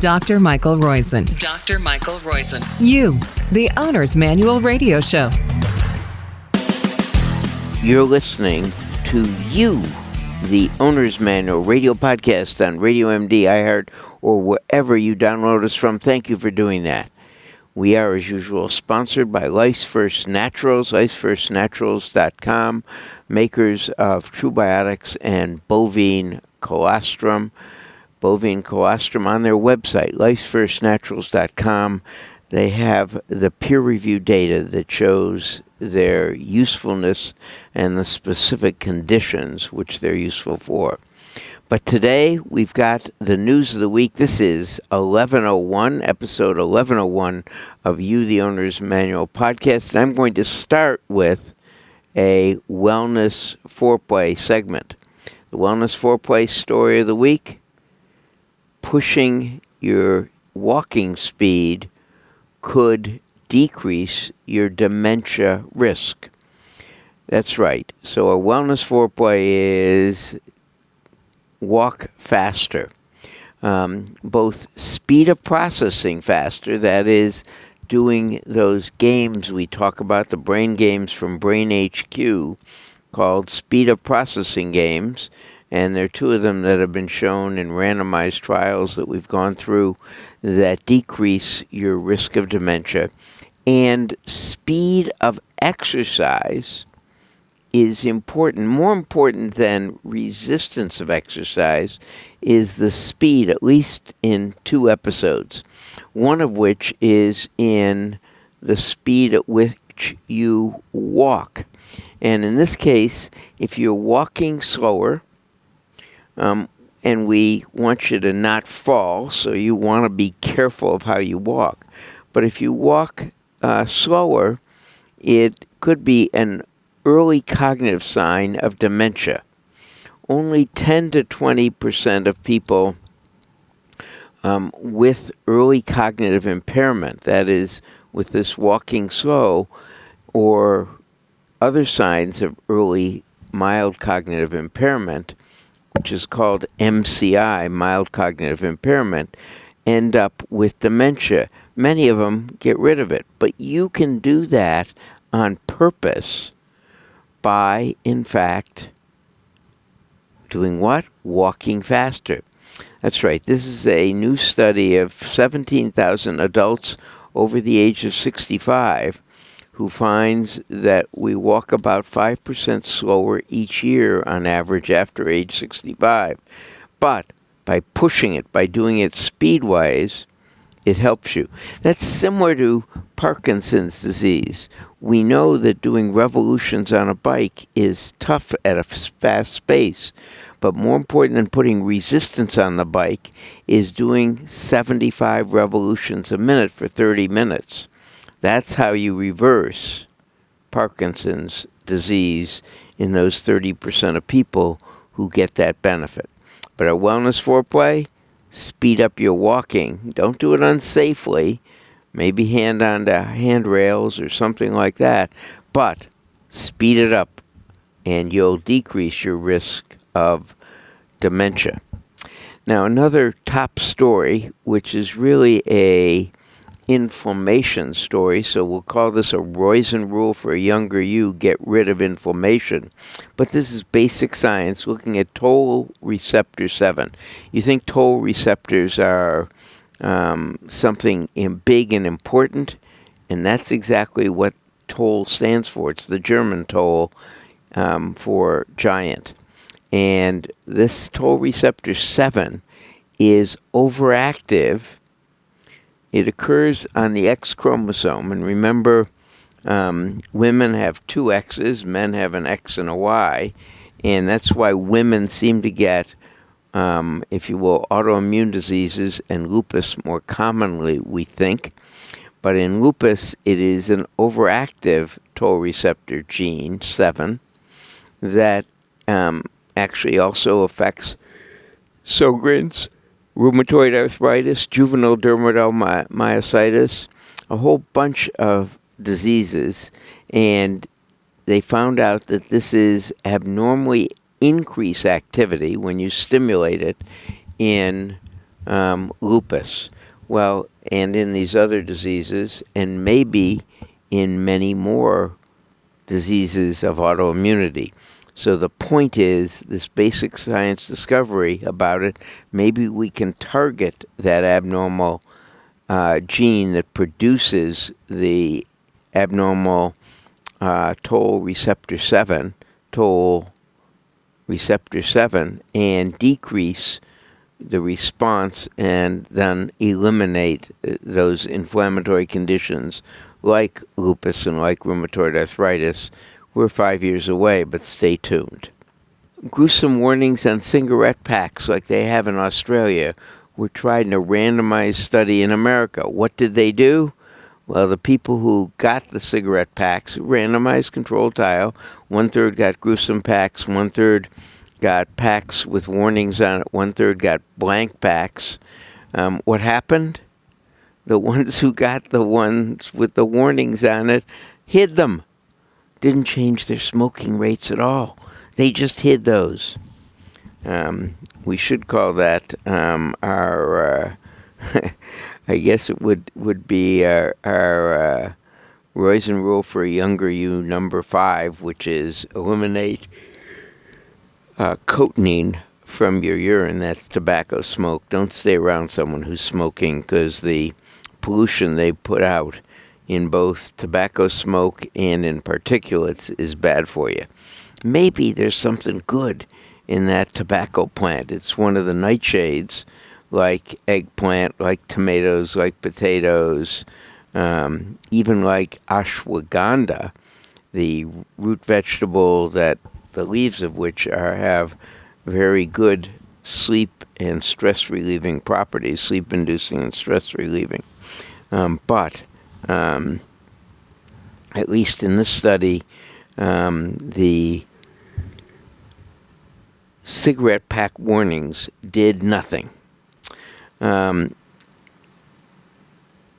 Dr. Michael Roizen. Dr. Michael Roizen. You, the Owner's Manual Radio Show. You're listening to You, the Owner's Manual radio podcast on Radio MD, iHeart, or wherever you download us from. Thank you for doing that. We are, as usual, sponsored by Life's First Naturals, lifesfirstnaturals.com, makers of True Biotics and bovine colostrum bovine colostrum on their website, lifesfirstnaturals.com. They have the peer reviewed data that shows their usefulness and the specific conditions which they're useful for. But today we've got the news of the week. This is 1101, episode 1101 of You, the Owner's Manual podcast. And I'm going to start with a wellness foreplay segment. The wellness foreplay story of the week pushing your walking speed could decrease your dementia risk. That's right. So, a wellness foreplay is walk faster. Um, both speed of processing faster, that is, doing those games we talk about, the brain games from Brain HQ called speed of processing games, and there are two of them that have been shown in randomized trials that we've gone through that decrease your risk of dementia. And speed of exercise is important. More important than resistance of exercise is the speed, at least in two episodes. One of which is in the speed at which you walk. And in this case, if you're walking slower, um, and we want you to not fall, so you want to be careful of how you walk. But if you walk uh, slower, it could be an early cognitive sign of dementia. Only 10 to 20 percent of people um, with early cognitive impairment, that is, with this walking slow, or other signs of early mild cognitive impairment, which is called MCI, mild cognitive impairment, end up with dementia. Many of them get rid of it, but you can do that on purpose by, in fact, doing what? Walking faster. That's right. This is a new study of 17,000 adults over the age of 65 who finds that we walk about 5% slower each year on average after age 65. But by pushing it, by doing it speedwise, it helps you. That's similar to Parkinson's disease. We know that doing revolutions on a bike is tough at a fast pace, but more important than putting resistance on the bike is doing 75 revolutions a minute for 30 minutes. That's how you reverse Parkinson's disease in those 30% of people who get that benefit. But a wellness foreplay, speed up your walking. Don't do it unsafely. Maybe hand on to handrails or something like that. But speed it up and you'll decrease your risk of dementia. Now, another top story, which is really a inflammation story, so we'll call this a Roizen rule for a younger you get rid of inflammation. But this is basic science looking at toll receptor 7. You think toll receptors are um, something big and important, and that's exactly what toll stands for. It's the German toll um, for giant. And this toll receptor 7 is overactive it occurs on the X chromosome. And remember, um, women have two X's, men have an X and a Y. And that's why women seem to get, um, if you will, autoimmune diseases and lupus more commonly, we think. But in lupus, it is an overactive toll receptor gene, 7, that um, actually also affects Sjogren's rheumatoid arthritis, juvenile dermatomyositis, a whole bunch of diseases, and they found out that this is abnormally increased activity when you stimulate it in um, lupus. Well, and in these other diseases, and maybe in many more diseases of autoimmunity. So the point is this basic science discovery about it. Maybe we can target that abnormal uh, gene that produces the abnormal uh, toll receptor 7, toll receptor 7, and decrease the response and then eliminate uh, those inflammatory conditions like lupus and like rheumatoid arthritis. We're five years away, but stay tuned. Gruesome warnings on cigarette packs like they have in Australia were tried in a randomized study in America. What did they do? Well, the people who got the cigarette packs, randomized control trial, one third got gruesome packs, one third got packs with warnings on it, one third got blank packs. Um, what happened? The ones who got the ones with the warnings on it hid them. Didn't change their smoking rates at all. They just hid those. Um, we should call that um, our. Uh, I guess it would would be our, our uh, Roizen rule for a younger you number five, which is eliminate uh, cotinine from your urine. That's tobacco smoke. Don't stay around someone who's smoking because the pollution they put out in both tobacco smoke and in particulates is bad for you. Maybe there's something good in that tobacco plant. It's one of the nightshades, like eggplant, like tomatoes, like potatoes, um, even like ashwagandha, the root vegetable that the leaves of which are have very good sleep and stress relieving properties, sleep inducing and stress relieving. Um, but um, at least in this study, um, the cigarette pack warnings did nothing. Um,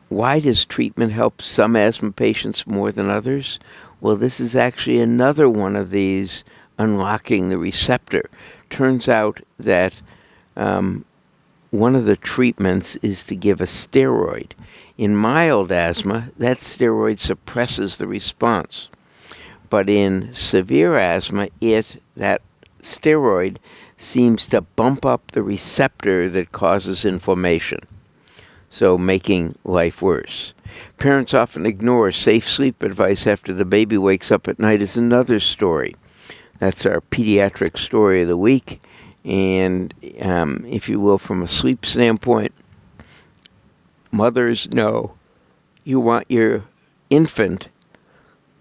why does treatment help some asthma patients more than others? Well, this is actually another one of these unlocking the receptor. Turns out that um, one of the treatments is to give a steroid. In mild asthma, that steroid suppresses the response. But in severe asthma, it that steroid seems to bump up the receptor that causes inflammation, so making life worse. Parents often ignore safe sleep advice after the baby wakes up at night is another story. That's our pediatric story of the week. And um, if you will, from a sleep standpoint, mothers know you want your infant,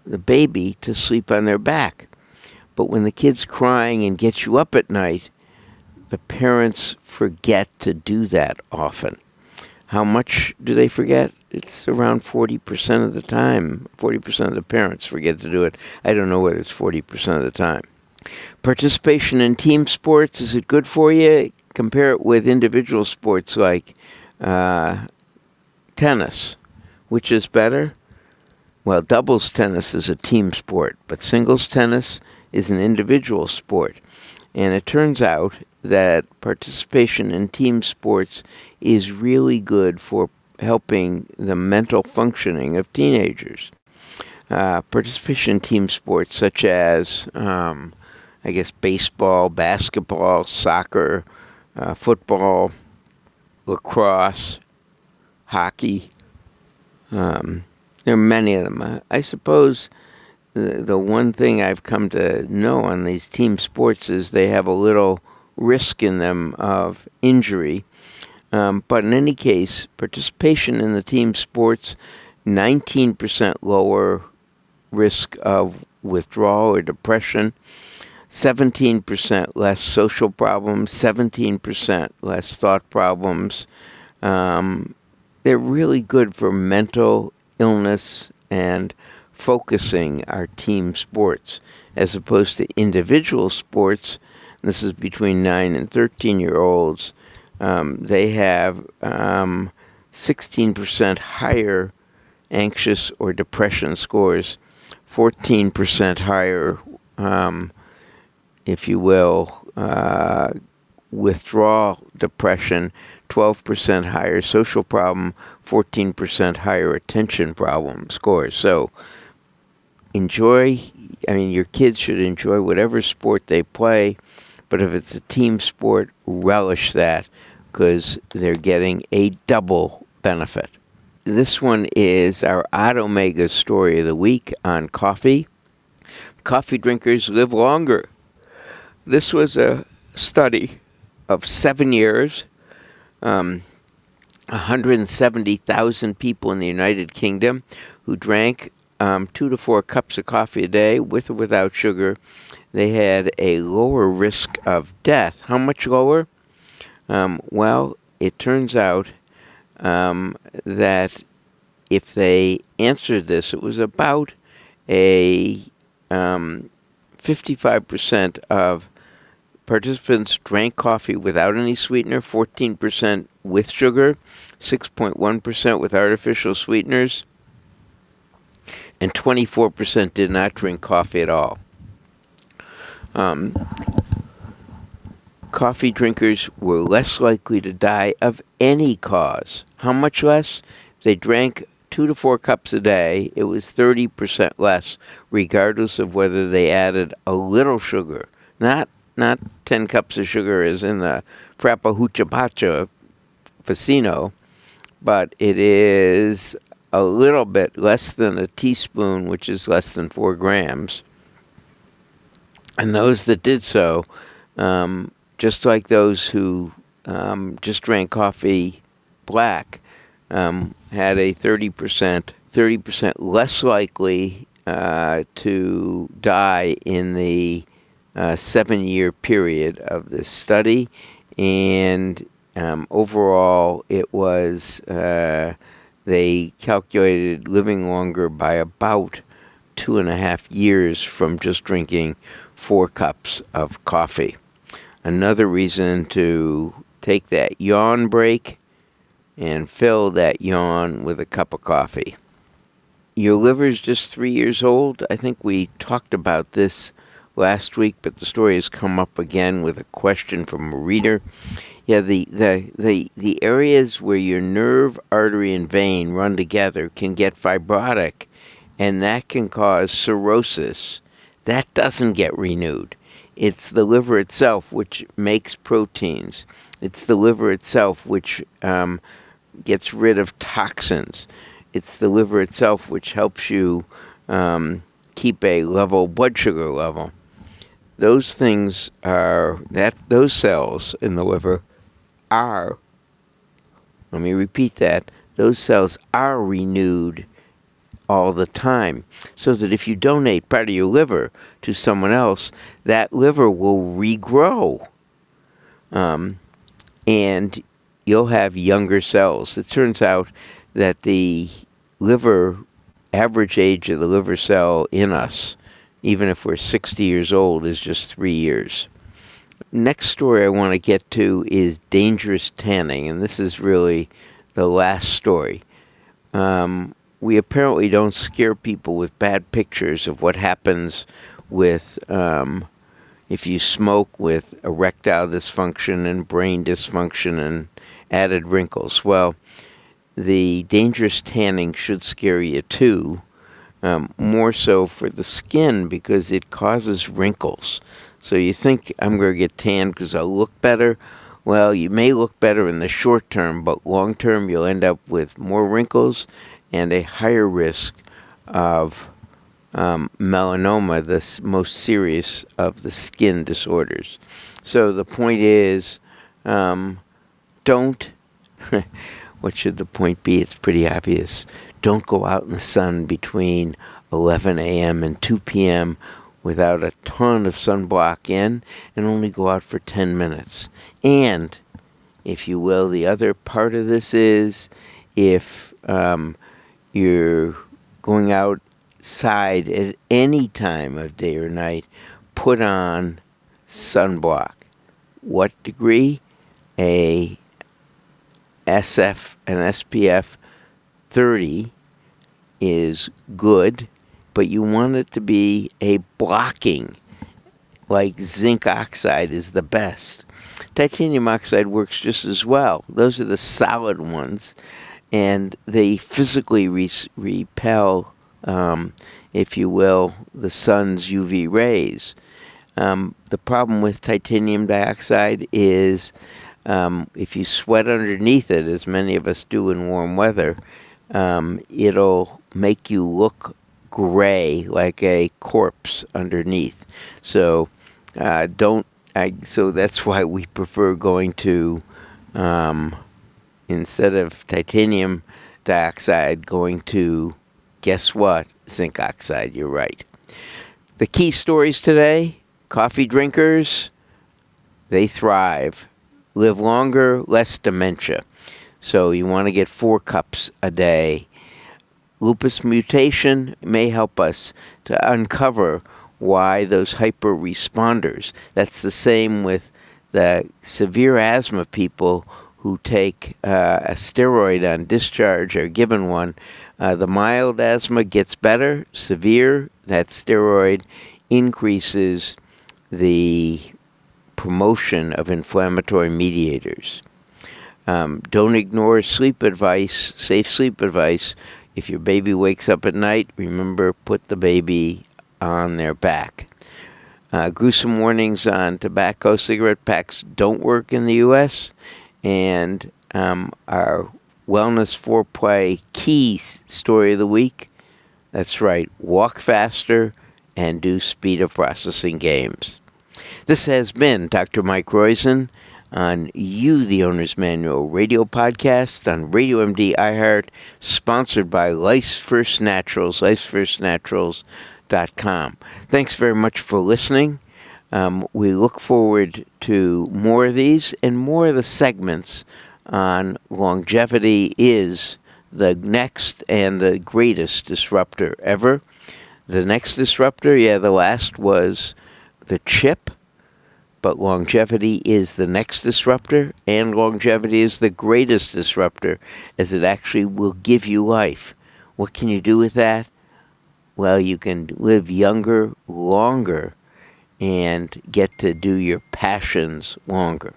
the baby, to sleep on their back. But when the kid's crying and gets you up at night, the parents forget to do that often. How much do they forget? It's around 40% of the time. 40% of the parents forget to do it. I don't know whether it's 40% of the time. Participation in team sports, is it good for you? Compare it with individual sports like uh, tennis. Which is better? Well, doubles tennis is a team sport, but singles tennis is an individual sport. And it turns out that participation in team sports is really good for helping the mental functioning of teenagers. Uh, participation in team sports such as, um, I guess, baseball, basketball, soccer, uh, football, lacrosse, hockey. Um, there are many of them. I suppose the, the one thing I've come to know on these team sports is they have a little risk in them of injury. Um, but in any case, participation in the team sports, 19% lower risk of withdrawal or depression, 17% less social problems, 17% less thought problems. Um, they're really good for mental illness and focusing our team sports as opposed to individual sports. This is between 9 and 13 year olds. Um, they have um, 16% higher anxious or depression scores, 14% higher, um, if you will, uh, withdrawal depression, 12% higher social problem, 14% higher attention problem scores. So enjoy, I mean, your kids should enjoy whatever sport they play, but if it's a team sport, relish that because they're getting a double benefit. This one is our Odd Omega story of the week on coffee. Coffee drinkers live longer. This was a study of seven years. Um, 170,000 people in the United Kingdom who drank um, two to four cups of coffee a day with or without sugar. They had a lower risk of death. How much lower? Um, well, it turns out um, that if they answered this, it was about a 55% um, of participants drank coffee without any sweetener, 14% with sugar, 6.1% with artificial sweeteners, and 24% did not drink coffee at all. Um, coffee drinkers were less likely to die of any cause. How much less? If they drank two to four cups a day, it was 30% less, regardless of whether they added a little sugar. Not not 10 cups of sugar is in the Frappahucha Facino, but it is a little bit less than a teaspoon, which is less than four grams. And those that did so, um, just like those who um, just drank coffee black, um, had a 30%, 30% less likely uh, to die in the seven year period of this study. And um, overall, it was, uh, they calculated living longer by about two and a half years from just drinking four cups of coffee. Another reason to take that yawn break and fill that yawn with a cup of coffee. Your liver is just three years old. I think we talked about this last week, but the story has come up again with a question from a reader. Yeah, the, the, the, the areas where your nerve, artery, and vein run together can get fibrotic, and that can cause cirrhosis. That doesn't get renewed. It's the liver itself which makes proteins. It's the liver itself which um, gets rid of toxins. It's the liver itself which helps you um, keep a level blood sugar level those things are that those cells in the liver are let me repeat that those cells are renewed all the time so that if you donate part of your liver to someone else that liver will regrow. Um, and you'll have younger cells. It turns out that the liver average age of the liver cell in us even if we're 60 years old, is just three years. Next story I want to get to is dangerous tanning, and this is really the last story. Um, we apparently don't scare people with bad pictures of what happens with um, if you smoke with erectile dysfunction and brain dysfunction and added wrinkles. Well, the dangerous tanning should scare you too um, more so for the skin because it causes wrinkles. So you think I'm going to get tan because I'll look better. Well, you may look better in the short term, but long term you'll end up with more wrinkles and a higher risk of um, melanoma, the most serious of the skin disorders. So the point is, um, don't. what should the point be? It's pretty obvious don't go out in the sun between 11 a.m. and 2 p.m. without a ton of sunblock in and only go out for 10 minutes. And, if you will, the other part of this is if um, you're going outside at any time of day or night, put on sunblock. What degree? A SF, an SPF 30 is good, but you want it to be a blocking, like zinc oxide is the best. titanium oxide works just as well. Those are the solid ones, and they physically re- repel, um, if you will, the sun's UV rays. Um, the problem with titanium dioxide is um, if you sweat underneath it, as many of us do in warm weather, um, it'll make you look gray like a corpse underneath. So uh, don't. I, so that's why we prefer going to um, instead of titanium dioxide, going to guess what? Zinc oxide. You're right. The key stories today: coffee drinkers, they thrive, live longer, less dementia. So you want to get four cups a day. Lupus mutation may help us to uncover why those hyper responders. That's the same with the severe asthma people who take uh, a steroid on discharge or given one. Uh, the mild asthma gets better, severe, that steroid increases the promotion of inflammatory mediators. Um, don't ignore sleep advice, safe sleep advice. If your baby wakes up at night, remember put the baby on their back. Uh, gruesome warnings on tobacco cigarette packs don't work in the U.S. And um, our wellness foreplay key story of the week. That's right, walk faster and do speed of processing games. This has been Dr. Mike Roizen on You, the Owner's Manual radio podcast on Radio MD iHeart, sponsored by Life's First Naturals, lifesfirstnaturals.com. Thanks very much for listening. Um, we look forward to more of these and more of the segments on longevity is the next and the greatest disruptor ever. The next disruptor, yeah, the last was the chip but longevity is the next disruptor, and longevity is the greatest disruptor, as it actually will give you life. What can you do with that? Well, you can live younger, longer, and get to do your passions longer.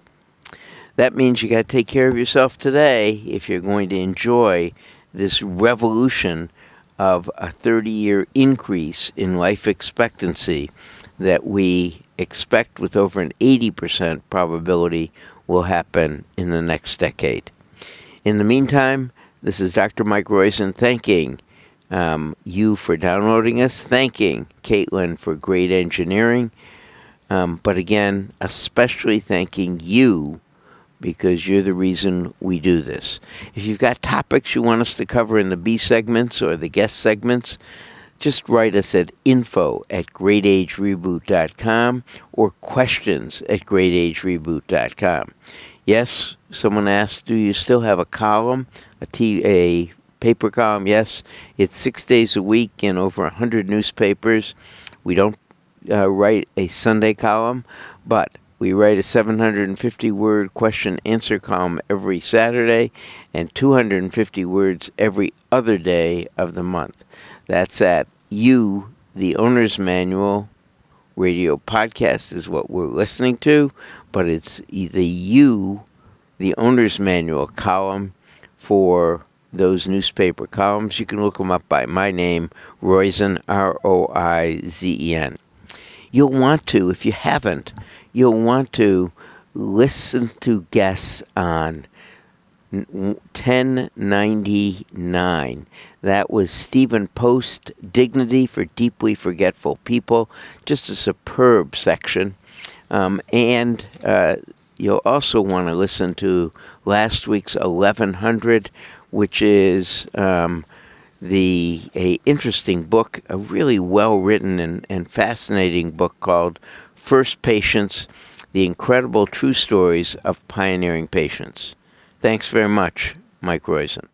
That means you got to take care of yourself today if you're going to enjoy this revolution of a 30 year increase in life expectancy that we expect with over an 80% probability will happen in the next decade. In the meantime, this is Dr. Mike Roizen thanking um, you for downloading us, thanking Caitlin for great engineering, um, but again, especially thanking you because you're the reason we do this. If you've got topics you want us to cover in the B segments or the guest segments, just write us at info at greatagereboot.com or questions at greatagereboot.com. Yes, someone asked, do you still have a column, a, t- a paper column? Yes, it's six days a week in over 100 newspapers. We don't uh, write a Sunday column, but we write a 750 word question answer column every Saturday and 250 words every other day of the month. That's at You, the Owner's Manual radio podcast, is what we're listening to, but it's the You, the Owner's Manual column for those newspaper columns. You can look them up by my name, Roizen, R O I Z E N. You'll want to, if you haven't, you'll want to listen to guests on 1099. That was Stephen Post, Dignity for Deeply Forgetful People. Just a superb section. Um, and uh, you'll also want to listen to last week's 1100, which is um, the a interesting book, a really well written and, and fascinating book called First Patients The Incredible True Stories of Pioneering Patients. Thanks very much, Mike Roizen.